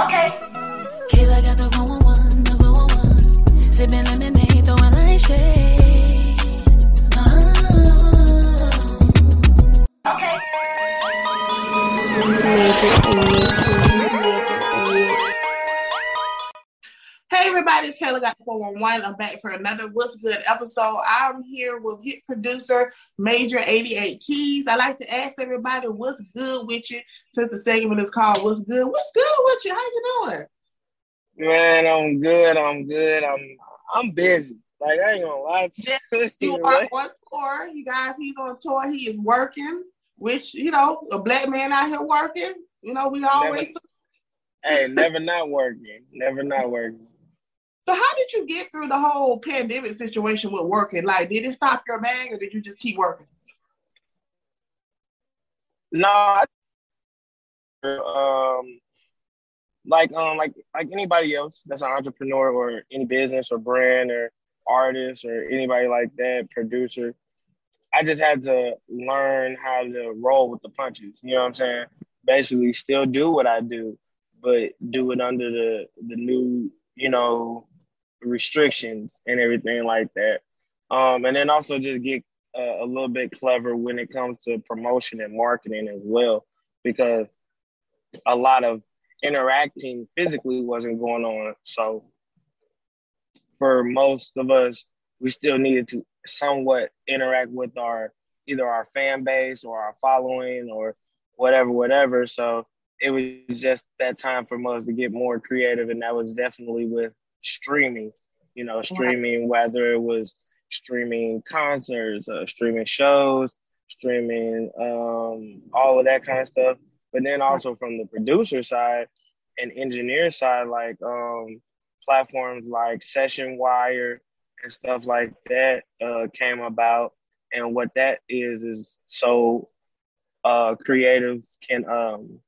Okay. Kayla got the 111, the 111. Sipping lemonade, throwing light shade. Oh. Okay. Hey everybody, it's Kayla got the 411. I'm back for another What's Good episode. I'm here with hit producer Major 88 Keys. I like to ask everybody what's good with you since the segment is called What's Good. What's good with you? How you doing? Man, I'm good. I'm good. I'm I'm busy. Like I ain't gonna lie to you. You are on tour. You guys, he's on tour. He is working, which you know, a black man out here working. You know, we always Never, hey, never not working. Never not working. So how did you get through the whole pandemic situation with working? Like, did it stop your bag or did you just keep working? No, I, um, like um, like like anybody else that's an entrepreneur or any business or brand or artist or anybody like that, producer. I just had to learn how to roll with the punches. You know what I'm saying? Basically, still do what I do, but do it under the the new, you know, restrictions and everything like that. Um, and then also just get uh, a little bit clever when it comes to promotion and marketing as well, because a lot of interacting physically wasn't going on. So for most of us, we still needed to somewhat interact with our either our fan base or our following or whatever, whatever. So it was just that time for us to get more creative, and that was definitely with streaming. You know, streaming whether it was streaming concerts, uh, streaming shows, streaming um, all of that kind of stuff. But then also from the producer side and engineer side, like um, platforms like Sessionwire and stuff like that uh, came about. And what that is is so uh, creatives can um,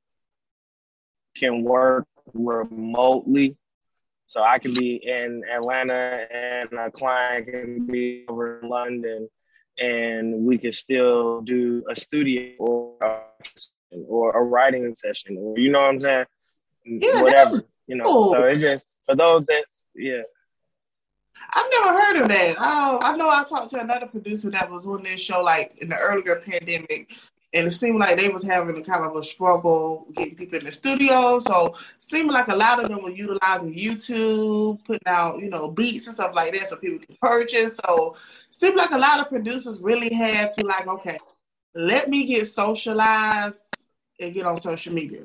can work remotely. So I can be in Atlanta and a client can be over in London, and we can still do a studio or or a writing session, or you know what I'm saying? Yeah, Whatever, you know. cool. So it's just for those that, yeah. I've never heard of that. Oh, I know I talked to another producer that was on this show like in the earlier pandemic, and it seemed like they was having a kind of a struggle getting people in the studio. So it seemed like a lot of them were utilizing YouTube, putting out, you know, beats and stuff like that so people can purchase. So it seemed like a lot of producers really had to like, okay, let me get socialized and get on social media.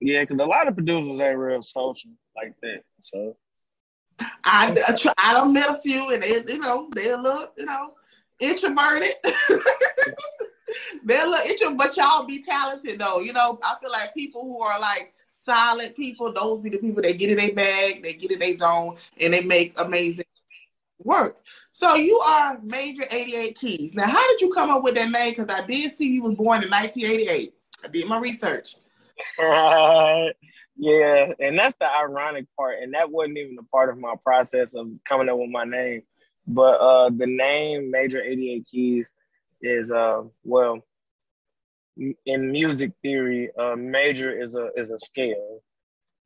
Yeah, because a lot of producers ain't real social like that. So I, I, try, I done met a few and they, you know, a little, you know, introverted. they're a little intro, but y'all be talented though. You know, I feel like people who are like solid people, those be the people that get in their bag, they get in their zone, and they make amazing work. So you are Major 88 Keys. Now, how did you come up with that name? Because I did see you was born in 1988. I did my research. yeah, and that's the ironic part, and that wasn't even a part of my process of coming up with my name. But uh, the name Major 88 Keys is uh well in music theory, uh, major is a is a scale.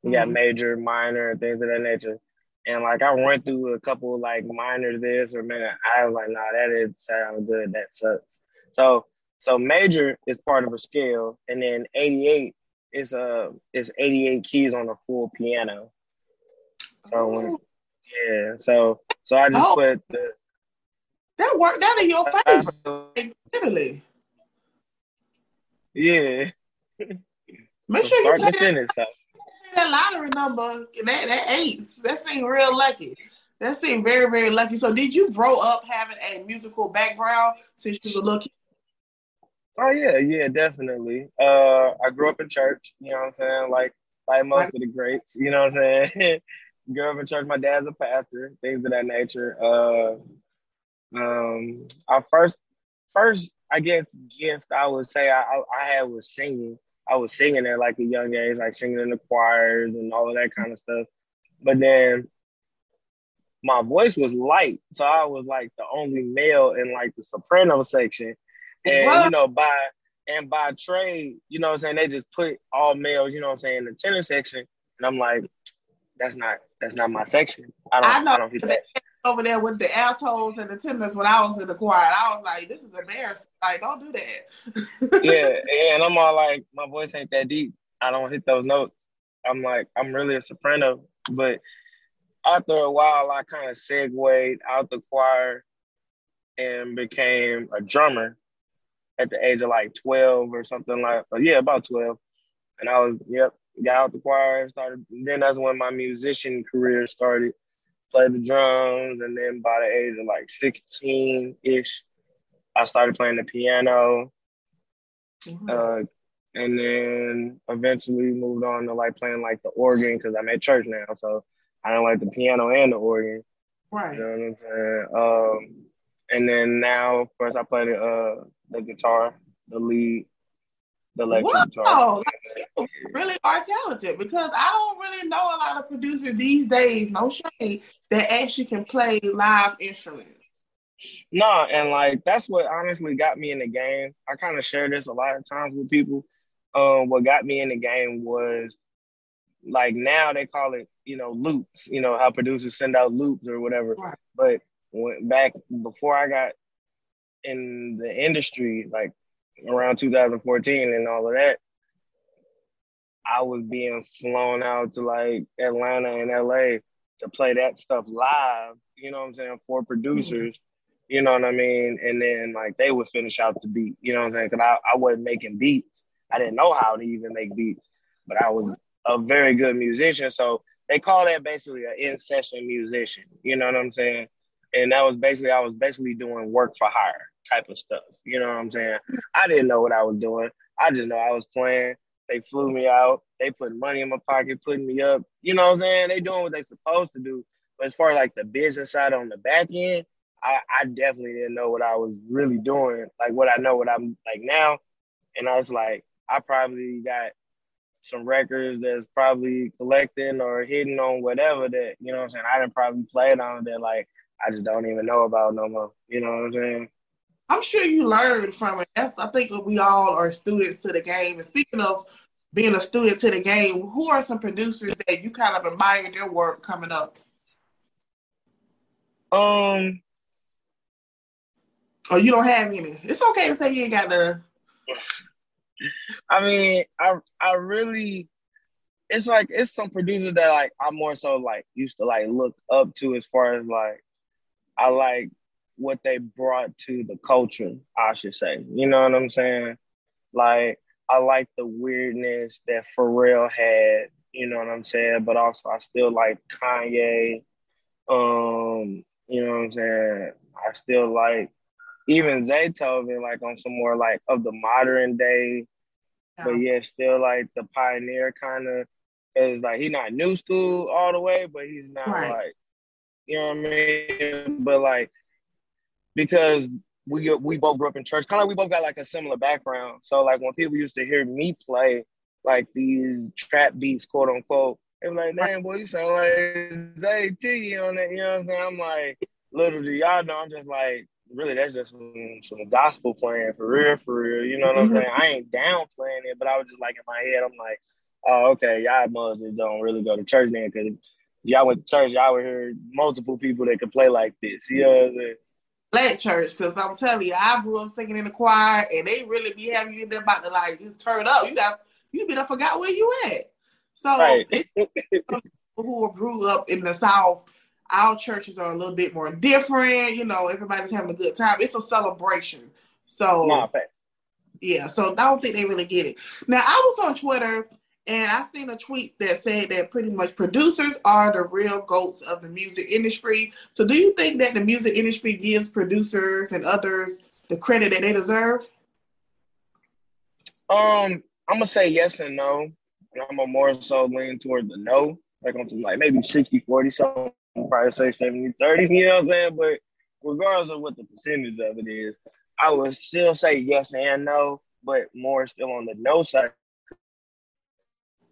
You got Mhm. major, minor, and things of that nature. And like I went through a couple like minor this or man, I was like, nah, that didn't sound good. That sucks. So so major is part of a scale, and then 88 is uh is 88 keys on a full piano. So when, yeah, so so I just Oh. put the That worked out in your favor, like, literally. yeah. Make sure you play that, finish. So. that lottery number. That that eight. That seemed real lucky. That seemed very very lucky. So, did you grow up having a musical background since you was a little kid? Oh yeah, yeah, definitely. Uh, I grew up in church. You know what I'm saying? Like like most of the greats. You know what I'm saying? grew up in church. My dad's a pastor. Things of that nature. Uh, um, our first first I guess gift I would say I I, I had was singing. I was singing at like a young age, like singing in the choirs and all of that kind of stuff. But then my voice was light, so I was like the only male in like the soprano section. And What? you know, by and by trade, you know what I'm saying, they just put all males, you know what I'm saying, in the tenor section. and I'm like, that's not that's not my section. I don't I know I don't hit that. Over there with the altos and the tenors when I was in the choir. And I was like, this is embarrassing. Like, don't do that. yeah, and I'm all like, my voice ain't that deep. I don't hit those notes. I'm like, I'm really a soprano, but after a while, I kind of segued out the choir and became a drummer at the age of like 12 or something like, but yeah, about 12. And I was, yep, got out the choir and started. Then that's when my musician career started. Played the drums, and then by the age of like 16 ish, I started playing the piano. Mhm. Uh, and then eventually moved on to like playing like the organ because I'm at church now. So I don't like the piano and the organ. right. You know what I'm saying? Um, and then now, course, I play the uh, the guitar, the lead, the electric guitar. You really are talented because I don't really know a lot of producers these days, no shade, that actually can play live instruments. No, and like that's what honestly got me in the game. I kind of share this a lot of times with people. Um, what got me in the game was like now they call it, you know, loops. You know how producers send out loops or whatever. Right. But when back before I got in the industry, like around 2014 and all of that, I was being flown out to like Atlanta and LA to play that stuff live. You know what I'm saying for producers. You know what I mean? And then like they would finish out the beat. You know what I'm saying? Because I, I wasn't making beats. I didn't know how to even make beats, but I was a very good musician. So they call that basically an in session musician. You know what I'm saying? And that was basically I was basically doing work for hire type of stuff. You know what I'm saying? I didn't know what I was doing. I just know I was playing. They flew me out. They put money in my pocket, putting me up. You know what I'm saying? They doing what they supposed to do. But as far as like the business side on the back end, I, I definitely didn't know what I was really doing. Like what I know what I'm like now. And I was like, I probably got some records that's probably collecting or hidden on whatever that, you know what I'm saying, I didn't probably play it on that like I just don't even know about no more. You know what I'm saying? I'm sure you learned from it. That's I think we all are students to the game. And speaking of being a student to the game, who are some producers that you kind of admire their work coming up? Um, Oh, you don't have any? It's okay to say you ain't got the. I mean, I I really it's like it's some producers that like I'm more so like used to like look up to as far as like I like what they brought to the culture, I should say. You know what I'm saying? Like I like the weirdness that Pharrell had, you know what I'm saying? But also I still like Kanye. Um, you know what I'm saying? I still like even Zaytoven, like on some more like of the modern day, but yeah, still like the pioneer kind of. Cause like he's not new school all the way, but he's not Right. like, you know what I mean. But like, because we we both grew up in church, kind of like we both got like a similar background. So like when people used to hear me play like these trap beats, quote unquote, they were like, "Damn, boy, you sound like Zay T on that." You know what I'm saying? I'm like, little do y'all know, I'm just like, really, that's just some, some gospel playing for real, for real. You know what I'm Mhm. saying? I ain't down playing it, but I was just like in my head, I'm like, oh, okay, y'all Muslims don't really go to church then, because y'all went to church, y'all would hear multiple people that could play like this. You know what I'm saying? Black church, because I'm telling you, I grew up singing in the choir, and they really be having you in there about to like just turn up. You got you be done forgot where you at. So Right. people who grew up in the South, our churches are a little bit more different. You know, everybody's having a good time. It's a celebration. So Nah, yeah, so I don't think they really get it. Now I was on Twitter and I seen a tweet that said that pretty much producers are the real goats of the music industry. So do you think that the music industry gives producers and others the credit that they deserve? Um, I'm gonna say yes and no. And I'm gonna more so lean toward the no, like on some like maybe 60 40, so I'll probably say 70 30, you know what I'm saying? But regardless of what the percentage of it is, I would still say yes and no, but more still on the no side.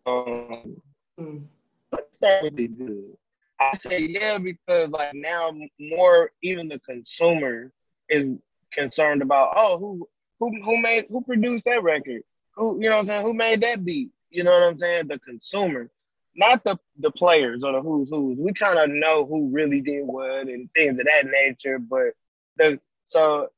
Um, good. I say yeah because like now more even the consumer is concerned about oh who who who made who produced that record who you know I'm saying who made that beat you know what I'm saying the consumer not the the players or the who's who's. We kind of know who really did what and things of that nature. But the so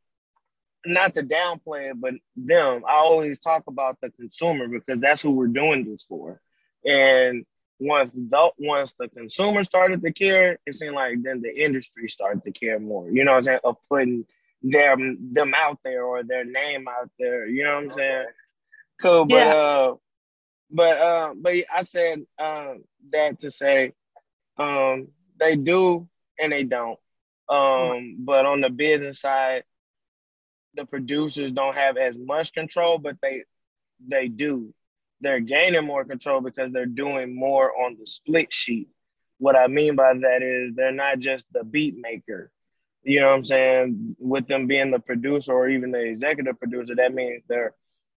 not to downplay it, but them. I always talk about the consumer because that's who we're doing this for. And once the once the consumer started to care, it seemed like then the industry started to care more. You know what I'm saying? Of putting them them out there or their name out there. You know what I'm saying? Cool, but Yeah. uh, but uh, but I said um that to say, um, they do and they don't. Um, but on the business side, the producers don't have as much control, but they they do. They're gaining more control because they're doing more on the split sheet. What I mean by that is they're not just the beat maker. You know what I'm saying? With them being the producer or even the executive producer, that means they're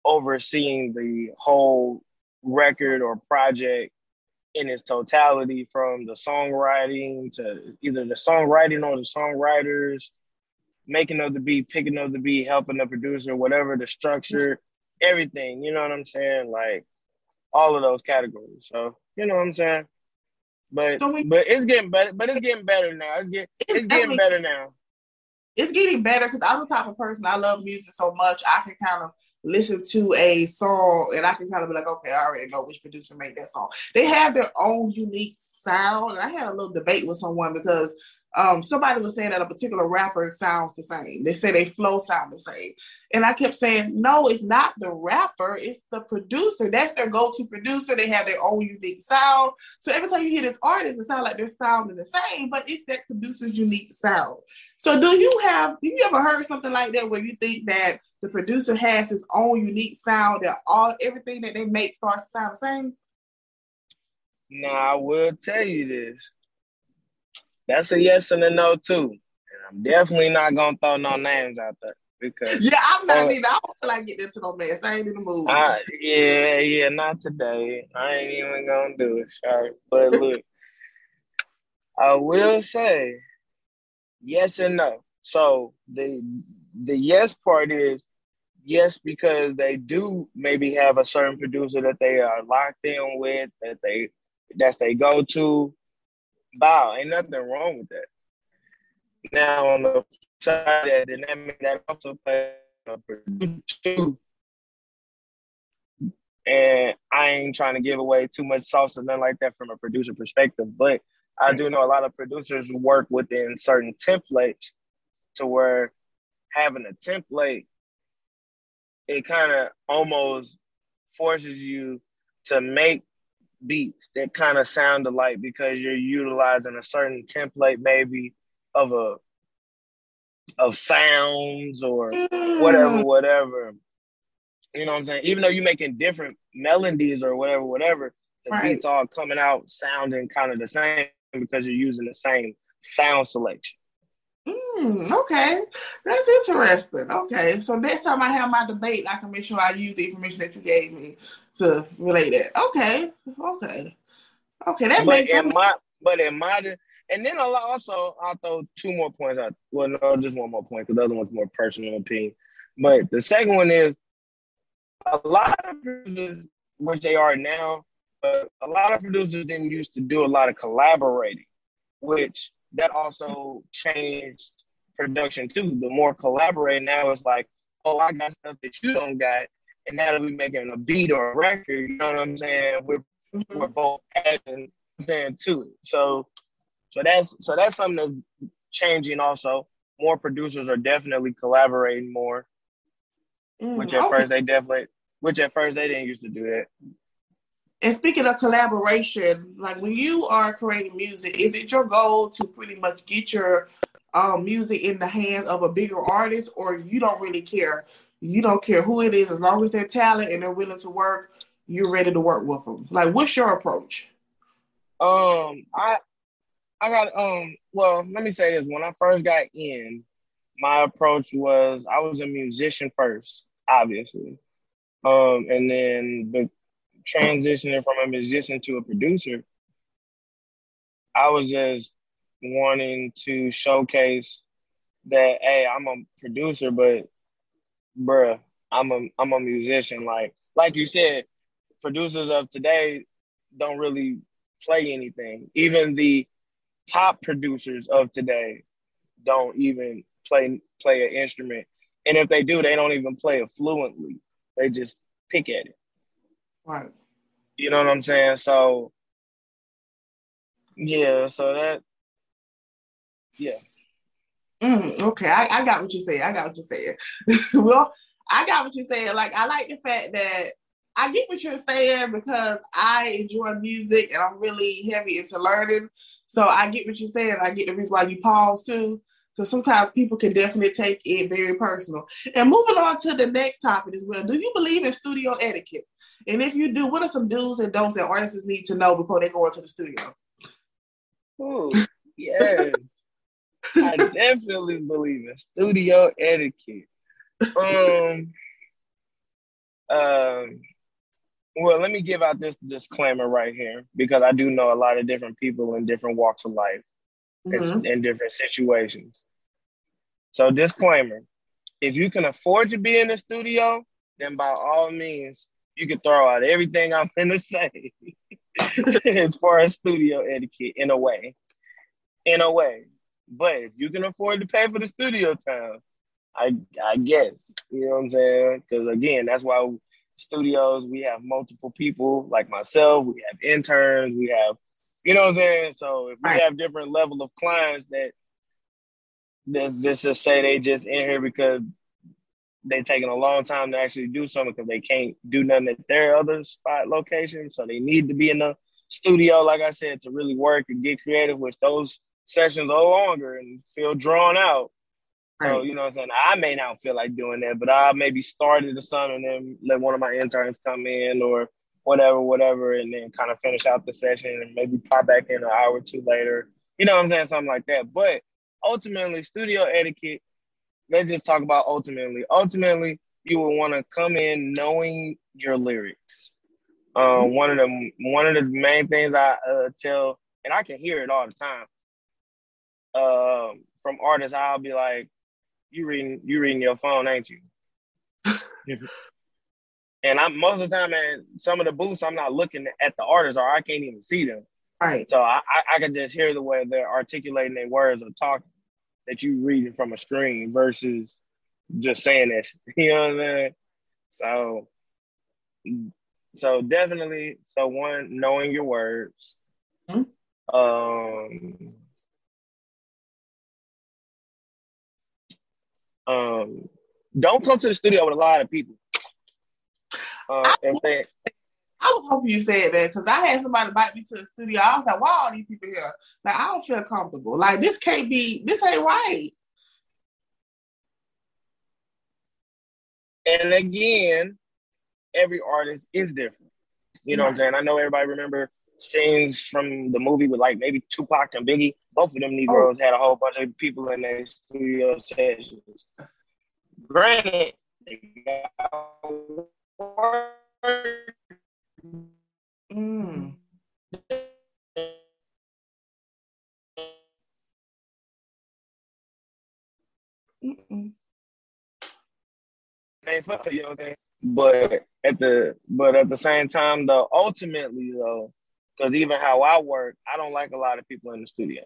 overseeing the whole record or project in its totality from the songwriting to either the songwriting or the songwriters, making of the beat, picking of the beat, helping the producer, whatever the structure, everything. You know what I'm saying? Like all of those categories. So you know what I'm saying. But So we- but it's getting better. But it's getting better now. It's getting it's getting better now. it's getting better because I'm the type of person I love music so much I can kind of listen to a song and I can kind of be like, okay, I already know which producer made that song. They have their own unique sound, and I had a little debate with someone because um, somebody was saying that a particular rapper sounds the same. They say they flow sound the same, and I kept saying, no, it's not the rapper, it's the producer. That's their go-to producer. They have their own unique sound. So every time you hear this artist, it sounds like they're sounding the same, but it's that producer's unique sound. So do you have have you ever heard something like that where you think that the producer has his own unique sound that all everything that they make starts to sound the same? Now I will tell you this. That's a yes and a no too. And I'm definitely not gonna throw no names out there because Yeah, I'm not Uh, even I don't feel like getting into no mess. I ain't in the mood. I, yeah, yeah, not today. I ain't even gonna do it, sorry. But look, I will say yes and no. So the the yes part is yes because they do maybe have a certain producer that they are locked in with that they that's they go to. Bow, ain't nothing wrong with that. Now on the side then that mean that also play a producer too and I ain't trying to give away too much sauce or nothing like that from a producer perspective, but I do know a lot of producers work within certain templates to where having a template, it kind of almost forces you to make beats that kind of sound alike because you're utilizing a certain template maybe of a of sounds or whatever, whatever. You know what I'm saying? Even though you're making different melodies or whatever, whatever, the Right. beats all coming out sounding kind of the same because you're using the same sound selection. Hmm, okay, that's interesting. Okay, so next time I have my debate, I can make sure I use the information that you gave me to relate it. Okay, okay, okay. That But makes in sense. my but in my and then I'll also I'll throw two more points out. Well, no, just one more point because the other one's more personal opinion. But the second one is a lot of producers, which they are now, but a lot of producers didn't used to do a lot of collaborating, which that also changed production too. The more collaborating now it's like, oh, I got stuff that you don't got, and now that we're making a beat or a record, you know what I'm saying? We're we're both adding then to it. So so that's so that's something that's changing also. More producers are definitely collaborating more, Mm, which at okay. first they definitely which at first they didn't used to do that. And speaking of collaboration, like when you are creating music, is it your goal to pretty much get your um, music in the hands of a bigger artist, or you don't really care? You don't care who it is, as long as they're talented and they're willing to work, you're ready to work with them. Like, what's your approach? Um I I got um well let me say this. When I first got in, my approach was I was a musician first, obviously. Um and then the transitioning from a musician to a producer, I was just wanting to showcase that hey, I'm a producer, but bruh, I'm a I'm a musician. Like like you said, producers of today don't really play anything. Even the top producers of today don't even play play an instrument. And if they do, they don't even play it fluently. They just pick at it. Right. You know what I'm saying? So yeah, so that yeah. Mm, okay, I, I got what you're saying. I got what you're saying. well, I got what you're saying. Like, I like the fact that I get what you're saying because I enjoy music and I'm really heavy into learning. So I get what you're saying. I get the reason why you pause too. Because sometimes people can definitely take it very personal. And moving on to the next topic as well. Do you believe in studio etiquette? And if you do, what are some do's and don'ts that artists need to know before they go into the studio? Ooh, yes. I definitely believe in studio etiquette. Um, um, well, let me give out this disclaimer right here because I do know a lot of different people in different walks of life mm-hmm. in different situations. So, disclaimer if you can afford to be in the studio, then by all means, you can throw out everything I'm going to say as far as studio etiquette in a way. In a way. But if you can afford to pay for the studio time, I I guess. You know what I'm saying? Because again, that's why studios we have multiple people like myself. We have interns. We have, you know what I'm saying. So if we right. have different level of clients that that this just say they just in here because they taking a long time to actually do something because they can't do nothing at their other spot location. So they need to be in the studio, like I said, to really work and get creative, which those sessions are longer and feel drawn out. So, you know what I'm saying? I may not feel like doing that, but I maybe start it or something and then let one of my interns come in or whatever, whatever, and then kind of finish out the session and maybe pop back in an hour or two later. You know what I'm saying? Something like that. But ultimately, studio etiquette, let's just talk about ultimately. Ultimately, you will want to come in knowing your lyrics. Mm-hmm. one of the one of the main things I uh, tell, and I can hear it all the time um, from artists, I'll be like, "You reading, you reading your phone, ain't you?" and I'm most of the time, man, some of the booths, I'm not looking at the artists, or I can't even see them. Right. So I, I, I can just hear the way they're articulating their words or talking that you reading from a screen versus just saying this. You know what I'm saying? So, so definitely, so one, knowing your words. Mm-hmm. Um um, don't come to the studio with a lot of people. Uh, and say, I was hoping you said that because I had somebody invite me to the studio. I was like, why all these people here? Like, I don't feel comfortable. Like, this can't be, this ain't right. And again, every artist is different. You know right. what I'm saying? I know everybody remember scenes from the movie with like maybe Tupac and Biggie. Both of them Negroes oh. had a whole bunch of people in their studio sessions. Granted, mm. But at the but at the same time though, ultimately though, because even how I work, I don't like a lot of people in the studio.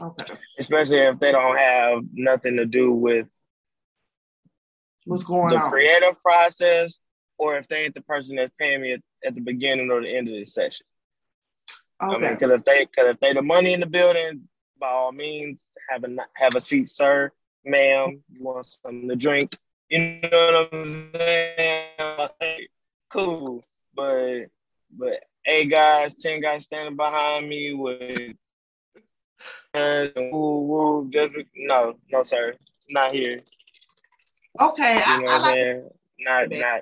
Okay. Especially if they don't have nothing to do with what's going the on, the creative process, or if they ain't the person that's paying me at, at the beginning or the end of the session. Okay. I mean, because if they, because if they the money in the building, by all means, have a have a seat, sir, ma'am. You want something to drink? You know what I'm saying? Cool, but but eight guys, ten guys standing behind me with and woo woo. Just no, no, sir, not here. Okay, you know I, I like not not.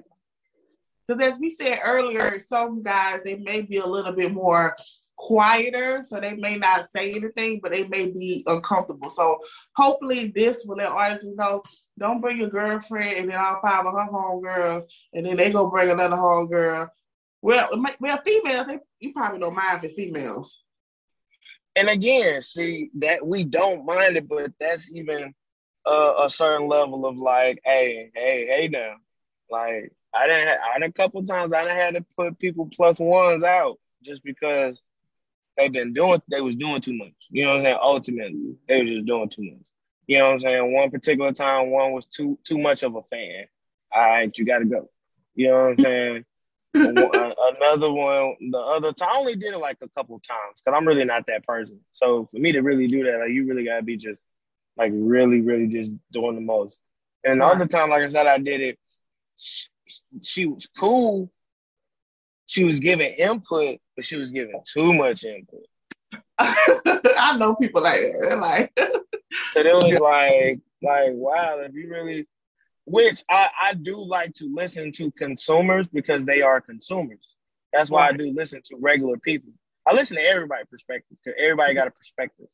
Because as we said earlier, some guys they may be a little bit more quieter, so they may not say anything, but they may be uncomfortable. So hopefully this will let artists know don't bring your girlfriend and then all five of her homegirls, and then they go bring another homegirl, well, well, females, they, you probably don't mind if it's females. And again, see that we don't mind it, but that's even uh, a certain level of like, hey, hey, hey, now, like I didn't, have, I didn't a couple times I didn't have to put people plus ones out just because they've been doing they was doing too much. You know what I'm saying? Ultimately, they were just doing too much. You know what I'm saying? One particular time, one was too too much of a fan. All right, you got to go. You know what I'm saying? Another one, the other time, I only did it like a couple times because I'm really not that person. So for me to really do that, like you really gotta be just like really, really just doing the most. And the other time, like I said, I did it. She, she was cool. She was giving input, but she was giving too much input. I know people like that. Like so it was like like wow, if you really which I, I do like to listen to consumers because they are consumers. That's why right. I do listen to regular people. I listen to everybody's perspective because everybody got a perspective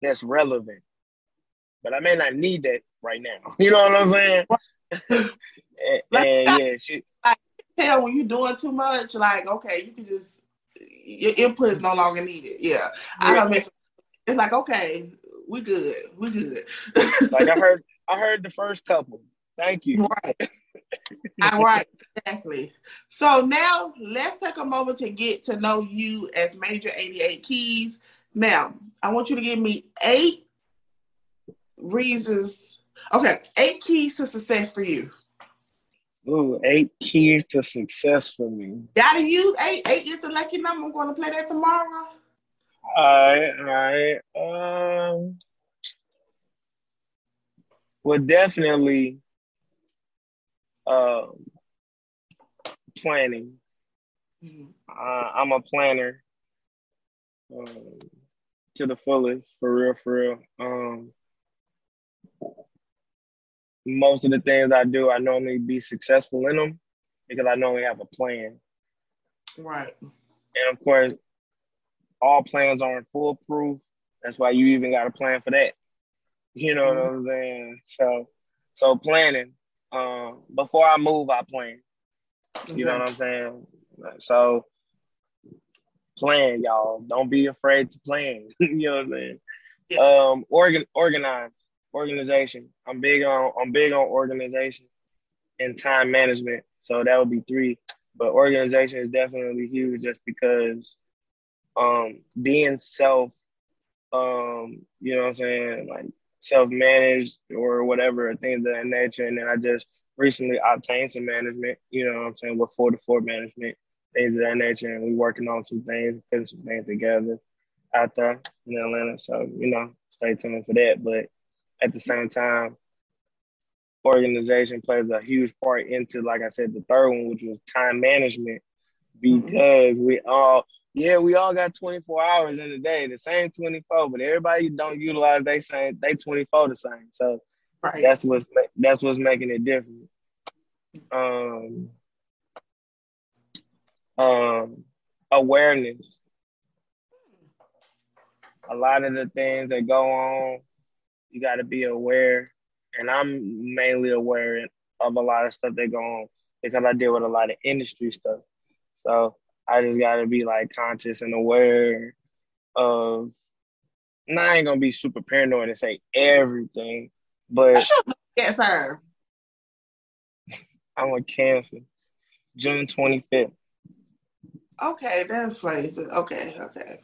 that's relevant. But I may not need that right now. You know what I'm saying? and, and yeah, she I tell when you're doing too much, like okay, you can just your input is no longer needed. Yeah. yeah. I don't miss it's like okay, we good. We good. like I heard I heard the first couple. Thank you. Right. All right, exactly. So now let's take a moment to get to know you as Major 88 Keys. Now, I want you to give me eight reasons. Okay, eight keys to success for you. Ooh, eight keys to success for me. Gotta use eight. Eight is the lucky number. I'm gonna play that tomorrow. All right, all right. Um, well, definitely uh, planning. Mm-hmm. Uh, I'm a planner um, to the fullest, for real, for real. Um, most of the things I do, I normally be successful in them because I normally have a plan. Right. And of course, all plans aren't foolproof. That's why you even got a plan for that. You know mm-hmm. what I'm saying? So, so planning. Um, before I move, I plan. You know what I'm saying? So, plan, y'all. Don't be afraid to plan. you know what I'm saying? Yeah. Um, organ organize, organization. I'm big on I'm big on organization and time management. So that would be three. But organization is definitely huge just because um being self um, you know what I'm saying, like self-managed or whatever, things of that nature. And then I just recently obtained some management, you know what I'm saying, with four to four management, things of that nature. And we working on some things, putting some things together out there in Atlanta. So, you know, stay tuned for that. But at the same time, organization plays a huge part into, like I said, the third one, which was time management. Because mm-hmm. we all yeah, we all got 24 hours in a day, the same 24, but everybody don't utilize they same they 24 the same. So right. that's what's that's what's making it different. Um, um, awareness. A lot of the things that go on, you got to be aware, and I'm mainly aware of a lot of stuff that go on because I deal with a lot of industry stuff. So I just gotta be like conscious and aware of. And I ain't gonna be super paranoid and say everything, but yes, sir. I'm a Cancer, June 25th. Okay, that's crazy. Okay, okay.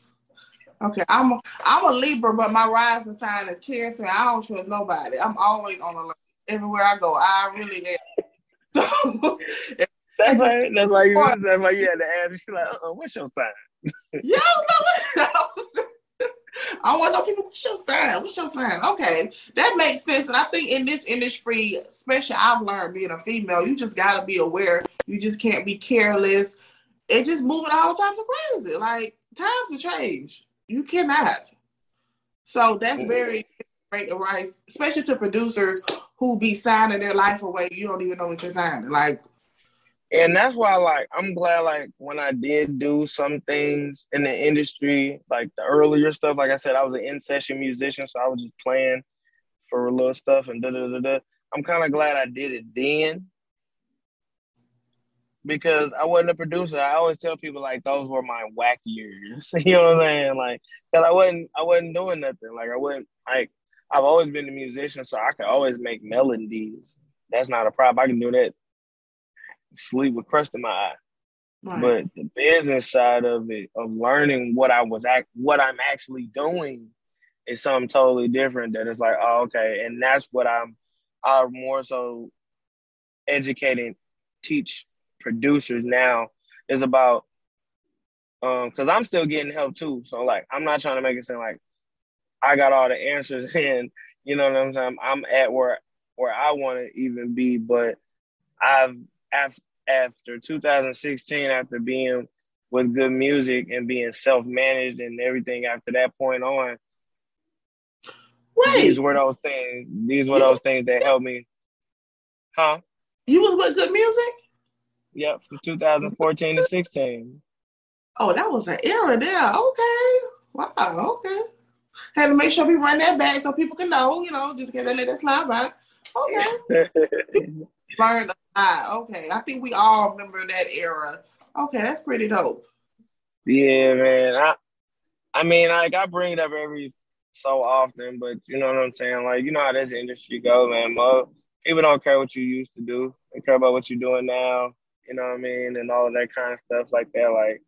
Okay, I'm a, I'm a Libra, but my rising sign is Cancer. I don't trust nobody. I'm always on alert everywhere I go. I really am. So that's why. That's why you. That's why you had to ask. She's like, uh, what's your sign? yeah, I want to know people. What's your sign? What's your sign? Okay, that makes sense. And I think in this industry, especially, I've learned being a female, you just gotta be aware. You just can't be careless. It just moving all times of crazy. Like times have changed. You cannot. So that's mm-hmm. very great advice, especially to producers who be signing their life away. You don't even know what you're signing. Like and that's why like I'm glad like when I did do some things in the industry, like the earlier stuff, like I said, I was an in-session musician, so I was just playing for a little stuff and da da da da. I'm kind of glad I did it then because I wasn't a producer. I always tell people like those were my wack years. you know what I'm saying? Like, cause I wasn't I wasn't doing nothing. Like I wasn't like I've always been a musician, so I could always make melodies. That's not a problem. I can do that sleep with crust in my eye. Right. But the business side of it, of learning what I was act, what I'm actually doing, is something totally different. That it's like, oh, okay, and that's what I'm. I'm more so educating, teach producers now is about um because I'm still getting help too. So like I'm not trying to make it seem like I got all the answers and you know what I'm saying. I'm at where where I want to even be, but I've after after 2016, after being with GOOD Music and being self managed and everything after that point on, Wait, these were those things. These were those things that helped me. Huh? you was with GOOD Music? Yep, from 2014 to 16. Oh, that was an era there. Okay. Wow. Okay. Had to make sure we run that back so people can know, you know, just get that let that slide by. Okay. Learned a lot. Okay. I think we all remember that era. Okay, that's pretty dope. yeah, man. I, I mean, like I bring it up every so often, but you know what I'm saying. Like, you know how this industry go, man. Mo, people don't care what you used to do. They care about what you're doing now. You know what I mean, and all of that kind of stuff like that. Like,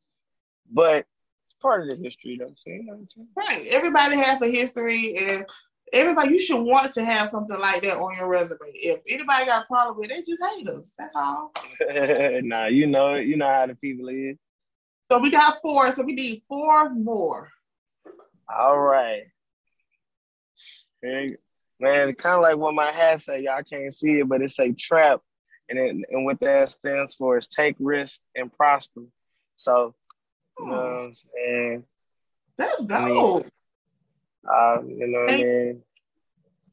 but it's part of the history, though. So, you know what I'm saying? Right. Everybody has a history and everybody you should want to have something like that on your resume. If anybody got a problem with it, they just hate us. That's all. nah, you know. You know how the people is. So we got four, so we need four more. All right. Man, kind of like what my hat say. Y'all can't see it, but it say trap, and it, and what that stands for is take risk and prosper. So, you know oh. what I'm saying? That's I mean, Uh, you know what I mean?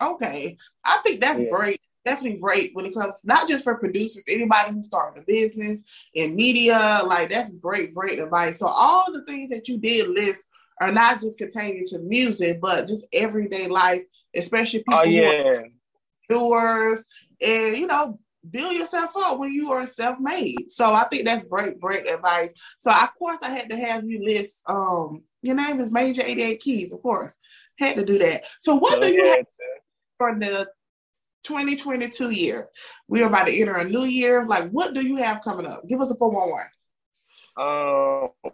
Okay. I think that's Yeah. great. Definitely great when it comes not just for producers, anybody who's starting a business in media, like that's great, great advice. So all the things that you did list are not just containing to music, but just everyday life, especially people Oh who are yeah, doers and you know build yourself up when you are self-made. So i think that's great great advice. So of course i had to have you list um your name is major 88 keys of course. Had to do that. So what do you yeah, have for the 2022 year? We're about to enter a new year. Like what do you have coming up? Give us a 411 Um,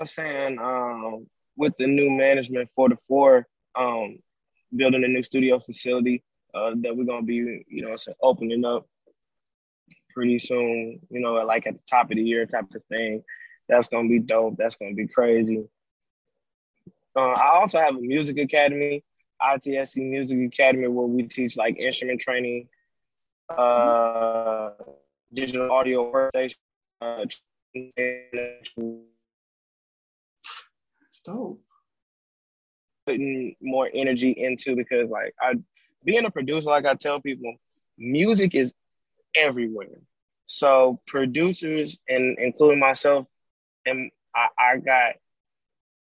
I'm saying um, with the new management for the four, um, building a new studio facility uh, that we're gonna be, you know, opening up pretty soon. You know, like at the top of the year type of thing. That's gonna be dope. That's gonna be crazy. Uh, I also have a music academy, ITSC Music Academy, where we teach like instrument training, uh, digital audio workstation, uh, that's dope putting more energy into because like I being a producer, like I tell people, music is everywhere. So producers and including myself, and I, I got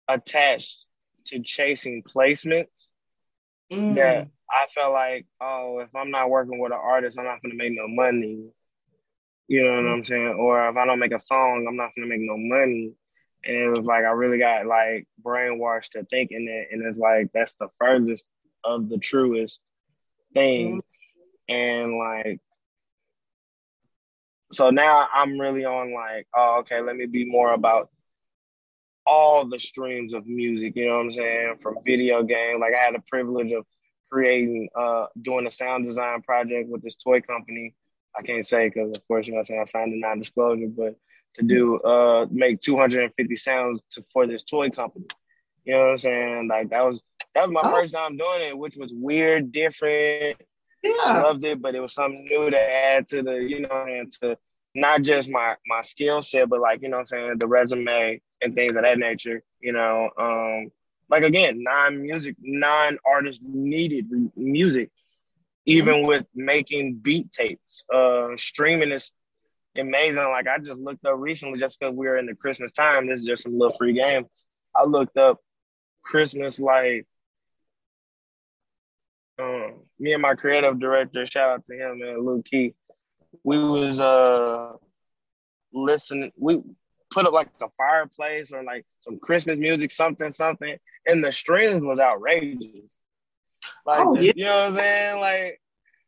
attached to chasing placements Mm. that I felt like, oh, if I'm not working with an artist, I'm not gonna make no money. You know what I'm saying? Or if I don't make a song, I'm not gonna make no money. And it was like I really got like brainwashed to thinking that, and it's like that's the furthest of the truest thing. And like, so now I'm really on like, oh, okay, let me be more about all the streams of music. You know what I'm saying? From video game, like I had the privilege of creating, uh, doing a sound design project with this toy company. I can't say because, of course, you know, what I'm saying I signed a non-disclosure, but to do uh make 250 sounds to, for this toy company. You know what I'm saying? Like that was that was my Oh. first time doing it, which was weird, different. yeah Loved it, but it was something new to add to the, you know, and to not just my my skill set, but like, you know what I'm saying, the resume and things of that nature, you know. Um like again, non-music, non-artist needed music, even with making beat tapes. Uh streaming is amazing. Like I just looked up recently, just because we are in the Christmas time. This is just a little free game. I looked up Christmas like um, me and my creative director. Shout out to him, man, Luke Key. We was uh listening. We put up like a fireplace or like some Christmas music, something, something, and the strings was outrageous. Like, Oh, yeah. you know what I'm saying? Like,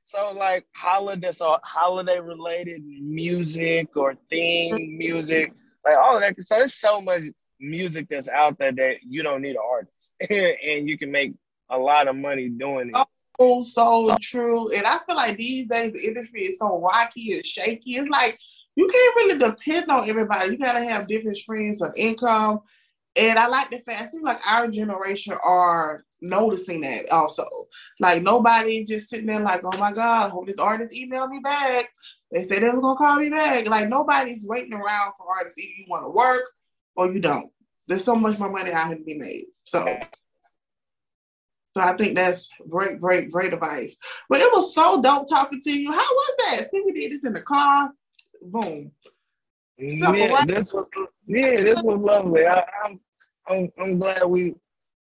So like holiday, so holiday related music or theme music, like all of that. So there's so much music that's out there that you don't need an artist, and you can make a lot of money doing it. Oh, so true. And I feel like these days the industry is so rocky and shaky. It's like you can't really depend on everybody. You gotta have different streams of income. And I like the fact it seems like our generation are noticing that also. Like nobody just sitting there like, oh my God, I hope this artist emailed me back. They said they were gonna call me back. Like nobody's waiting around for artists. Either you want to work or you don't. There's so much more money out here to be made. So so I think that's great, great, great advice. But it was so dope talking to you. How was that? See, we did this in the car. Boom. yeah, this was yeah, this was lovely. I, I'm I'm I'm glad we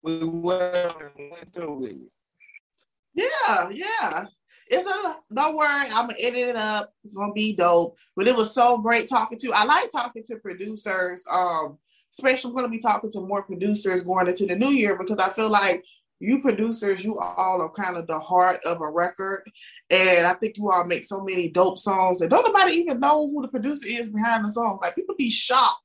we went, went through it. Yeah, yeah. It's a don't worry, I'm gonna edit it up. It's gonna be dope. But it was so great talking to you. I like talking to producers. Um, especially I'm gonna be talking to more producers going into the new year because I feel like you producers, you all are kind of the heart of a record. And I think you all make so many dope songs and don't nobody even know who the producer is behind the song. Like people be shocked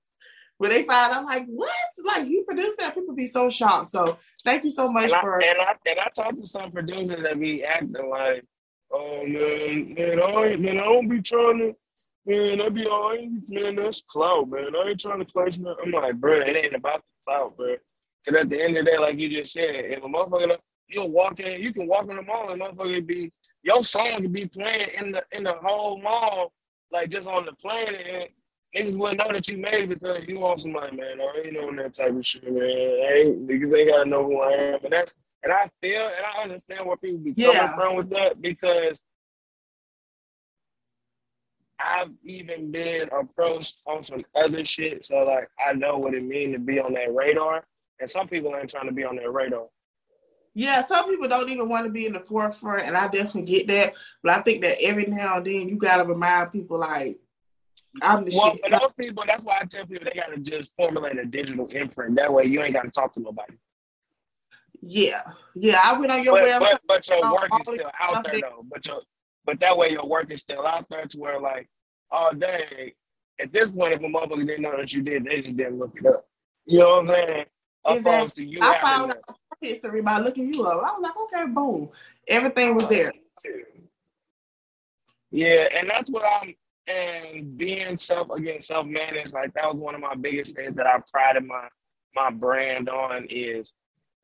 when they find out, like, what? Like you produce that, people be so shocked. So thank you so much and for I, and I and I talked to some producers that be acting like, oh man, man, I man, I don't be trying to man, I be all, man, that's clout, man. I ain't trying to clash man. I'm like, bro, it ain't about the clout, bro. Cause at the end of the day, like you just said, if a motherfucker you'll walk in, you can walk in the mall and motherfucker be your song could be playing in the in the whole mall, like just on the plane and niggas wouldn't know that you made it because you want somebody, man. I ain't on that type of shit, man. I ain't niggas ain't gotta know who I am. And that's and I feel and I understand where people be coming yeah. from with that because I've even been approached on some other shit. So like I know what it means to be on that radar. And some people ain't trying to be on their radar. Yeah, some people don't even want to be in the forefront, and I definitely get that. But I think that every now and then you gotta remind people like I'm the well, shit. for those people, that's why I tell people they gotta just formulate a digital imprint. That way you ain't gotta talk to nobody. Yeah, yeah. I went on your but, website. But, but your work is still out there though. But your but that way your work is still out there to where like, all day at this point if a motherfucker didn't know that you did, they just didn't look it up. You know what I'm saying? To you I found out history by looking you up. I was like, okay, boom. Everything was there. Yeah, and that's what I'm and being self again self managed like that was one of my biggest things that I prided my my brand on is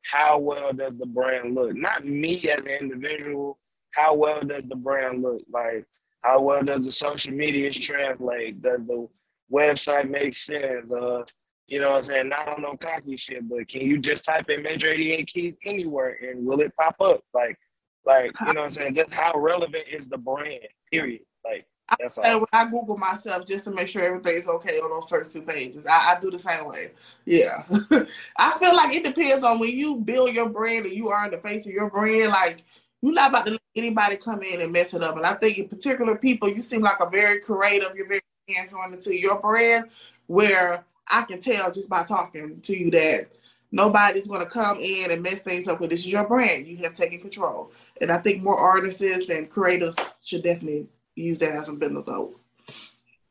how well does the brand look not me as an individual how well does the brand look like how well does the social media translate does the website make sense uh you know what I'm saying not on no cocky shit but can you just type in major 88 keys anywhere and will it pop up like like you know what I'm saying just how relevant is the brand period like that's I, when I Google myself just to make sure everything's okay on those first two pages. I, I do the same way. Yeah. I feel like it depends on when you build your brand and you are in the face of your brand, like you're not about to let anybody come in and mess it up. And I think in particular people, you seem like a very creative, you're very hands-on into your brand, where I can tell just by talking to you that nobody's going to come in and mess things up because this is your brand. You have taken control. And I think more artists and creators should definitely use that as a bill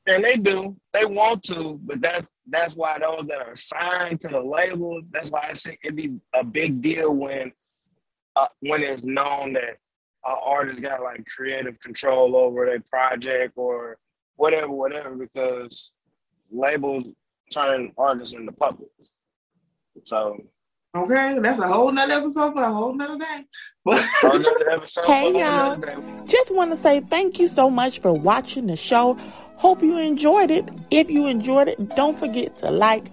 And they do. They want to, but that's that's why those that are signed to the label, that's why I say it'd be a big deal when uh, when it's known that an artist got like creative control over their project or whatever, whatever, because labels turn artists into puppets. So Okay, that's a whole nother episode for a whole nother day. hey y'all, just want to say thank you so much for watching the show. Hope you enjoyed it. If you enjoyed it, don't forget to like,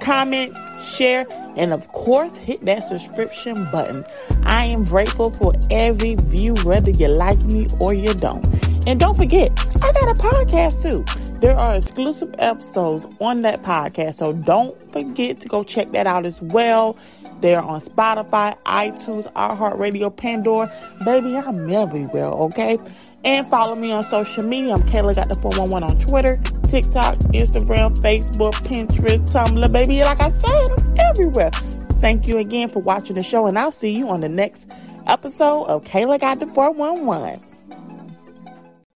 comment, share, and of course, hit that subscription button. I am grateful for every view, whether you like me or you don't. And don't forget, I got a podcast too. There are exclusive episodes on that podcast, so don't forget to go check that out as well. They're on Spotify, iTunes, iHeartRadio, Pandora. Baby, I'm everywhere, okay? And follow me on social media. I'm Kayla Got the 411 on Twitter, TikTok, Instagram, Facebook, Pinterest, Tumblr. Baby, like I said, I'm everywhere. Thank you again for watching the show, and I'll see you on the next episode of Kayla Got the 411.